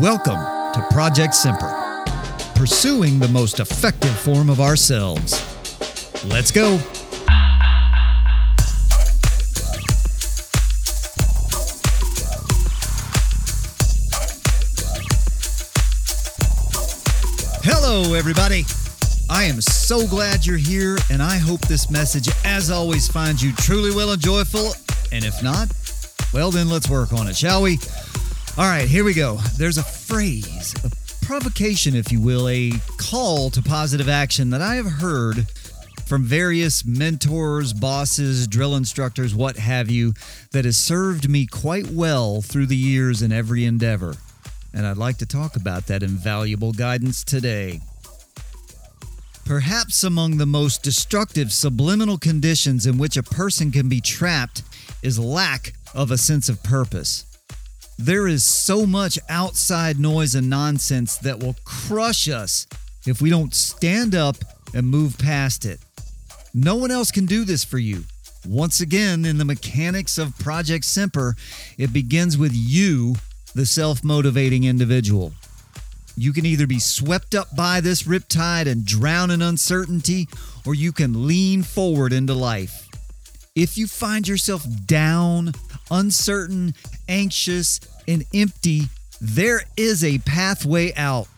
Welcome to Project Semper, pursuing the most effective form of ourselves. Let's go. Hello, everybody. I am so glad you're here, and I hope this message, as always, finds you truly well and joyful. And if not, well, then let's work on it, shall we? All right, here we go. There's a phrase, a provocation, if you will, a call to positive action that I have heard from various mentors, bosses, drill instructors, what have you, that has served me quite well through the years in every endeavor. And I'd like to talk about that invaluable guidance today. Perhaps among the most destructive subliminal conditions in which a person can be trapped is lack of a sense of purpose. There is so much outside noise and nonsense that will crush us if we don't stand up and move past it. No one else can do this for you. Once again, in the mechanics of Project Semper, it begins with you the self motivating individual. You can either be swept up by this riptide and drown in uncertainty, or you can lean forward into life. If you find yourself down, uncertain, anxious, and empty, there is a pathway out.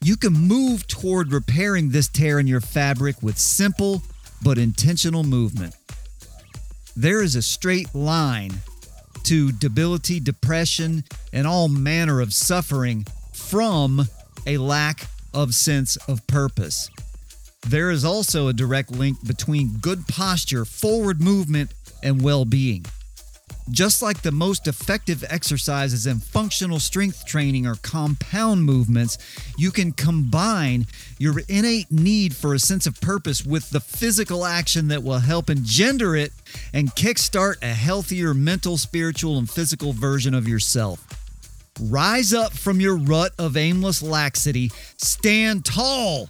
You can move toward repairing this tear in your fabric with simple but intentional movement. There is a straight line to debility, depression, and all manner of suffering from a lack of sense of purpose. There is also a direct link between good posture, forward movement, and well being. Just like the most effective exercises in functional strength training are compound movements, you can combine your innate need for a sense of purpose with the physical action that will help engender it and kickstart a healthier mental, spiritual, and physical version of yourself. Rise up from your rut of aimless laxity, stand tall,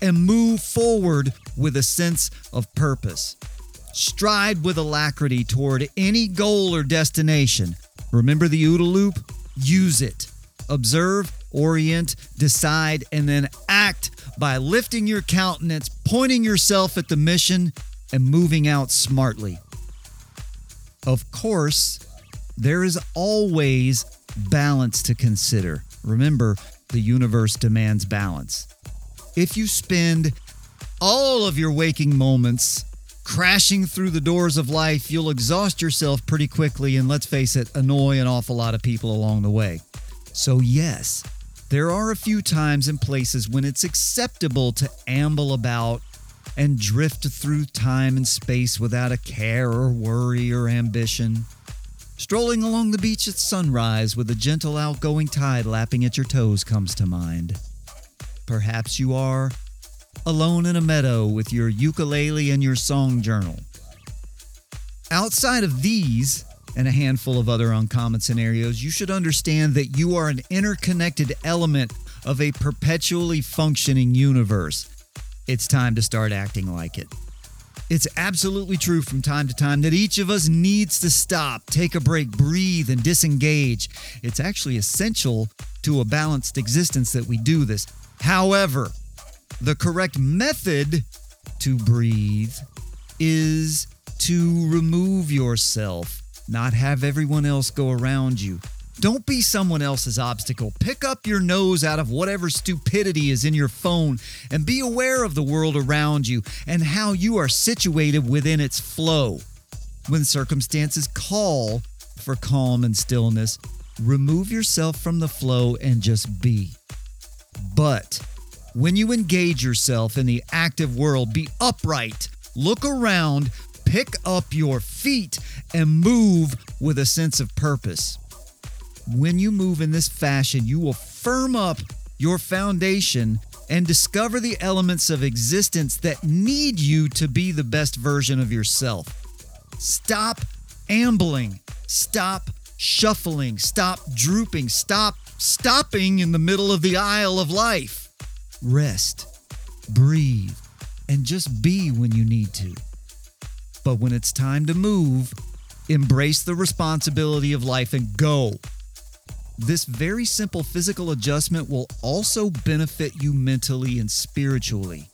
and move forward with a sense of purpose. Stride with alacrity toward any goal or destination. Remember the OODA loop? Use it. Observe, orient, decide, and then act by lifting your countenance, pointing yourself at the mission, and moving out smartly. Of course, there is always balance to consider. Remember, the universe demands balance. If you spend all of your waking moments crashing through the doors of life, you'll exhaust yourself pretty quickly and let's face it, annoy an awful lot of people along the way. So, yes, there are a few times and places when it's acceptable to amble about and drift through time and space without a care or worry or ambition. Strolling along the beach at sunrise with a gentle outgoing tide lapping at your toes comes to mind. Perhaps you are alone in a meadow with your ukulele and your song journal. Outside of these and a handful of other uncommon scenarios, you should understand that you are an interconnected element of a perpetually functioning universe. It's time to start acting like it. It's absolutely true from time to time that each of us needs to stop, take a break, breathe, and disengage. It's actually essential to a balanced existence that we do this. However, the correct method to breathe is to remove yourself, not have everyone else go around you. Don't be someone else's obstacle. Pick up your nose out of whatever stupidity is in your phone and be aware of the world around you and how you are situated within its flow. When circumstances call for calm and stillness, remove yourself from the flow and just be. But when you engage yourself in the active world, be upright, look around, pick up your feet, and move with a sense of purpose. When you move in this fashion, you will firm up your foundation and discover the elements of existence that need you to be the best version of yourself. Stop ambling, stop shuffling, stop drooping, stop stopping in the middle of the aisle of life rest, breathe, and just be when you need to. But when it's time to move, embrace the responsibility of life and go. This very simple physical adjustment will also benefit you mentally and spiritually.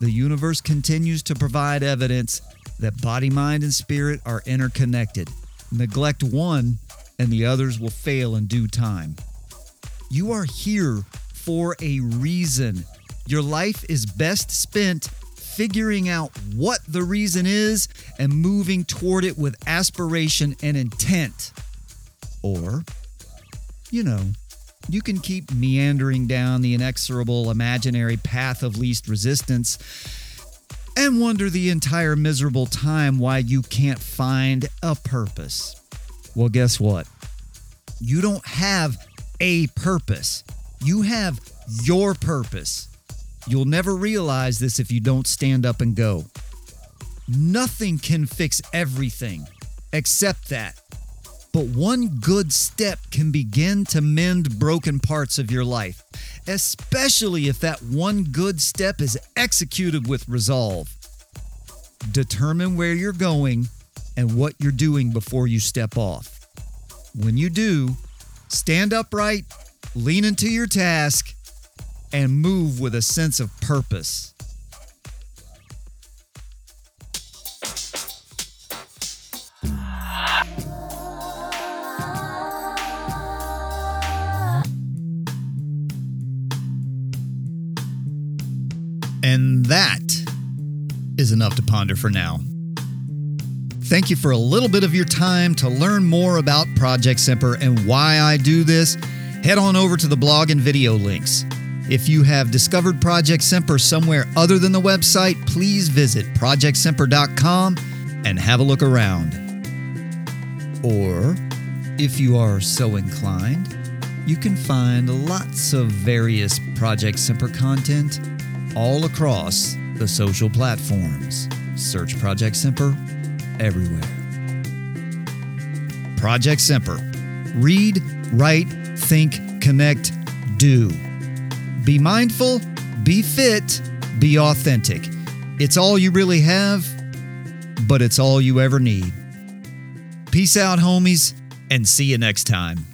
The universe continues to provide evidence that body, mind, and spirit are interconnected. Neglect one, and the others will fail in due time. You are here for a reason. Your life is best spent figuring out what the reason is and moving toward it with aspiration and intent. Or, you know, you can keep meandering down the inexorable imaginary path of least resistance and wonder the entire miserable time why you can't find a purpose. Well, guess what? You don't have a purpose, you have your purpose. You'll never realize this if you don't stand up and go. Nothing can fix everything except that. But one good step can begin to mend broken parts of your life, especially if that one good step is executed with resolve. Determine where you're going and what you're doing before you step off. When you do, stand upright, lean into your task, and move with a sense of purpose. And that is enough to ponder for now. Thank you for a little bit of your time to learn more about Project Semper and why I do this. Head on over to the blog and video links. If you have discovered Project Semper somewhere other than the website, please visit projectsemper.com and have a look around. Or, if you are so inclined, you can find lots of various Project Semper content all across the social platforms. Search Project Semper everywhere. Project Semper. Read, write, think, connect, do. Be mindful, be fit, be authentic. It's all you really have, but it's all you ever need. Peace out, homies, and see you next time.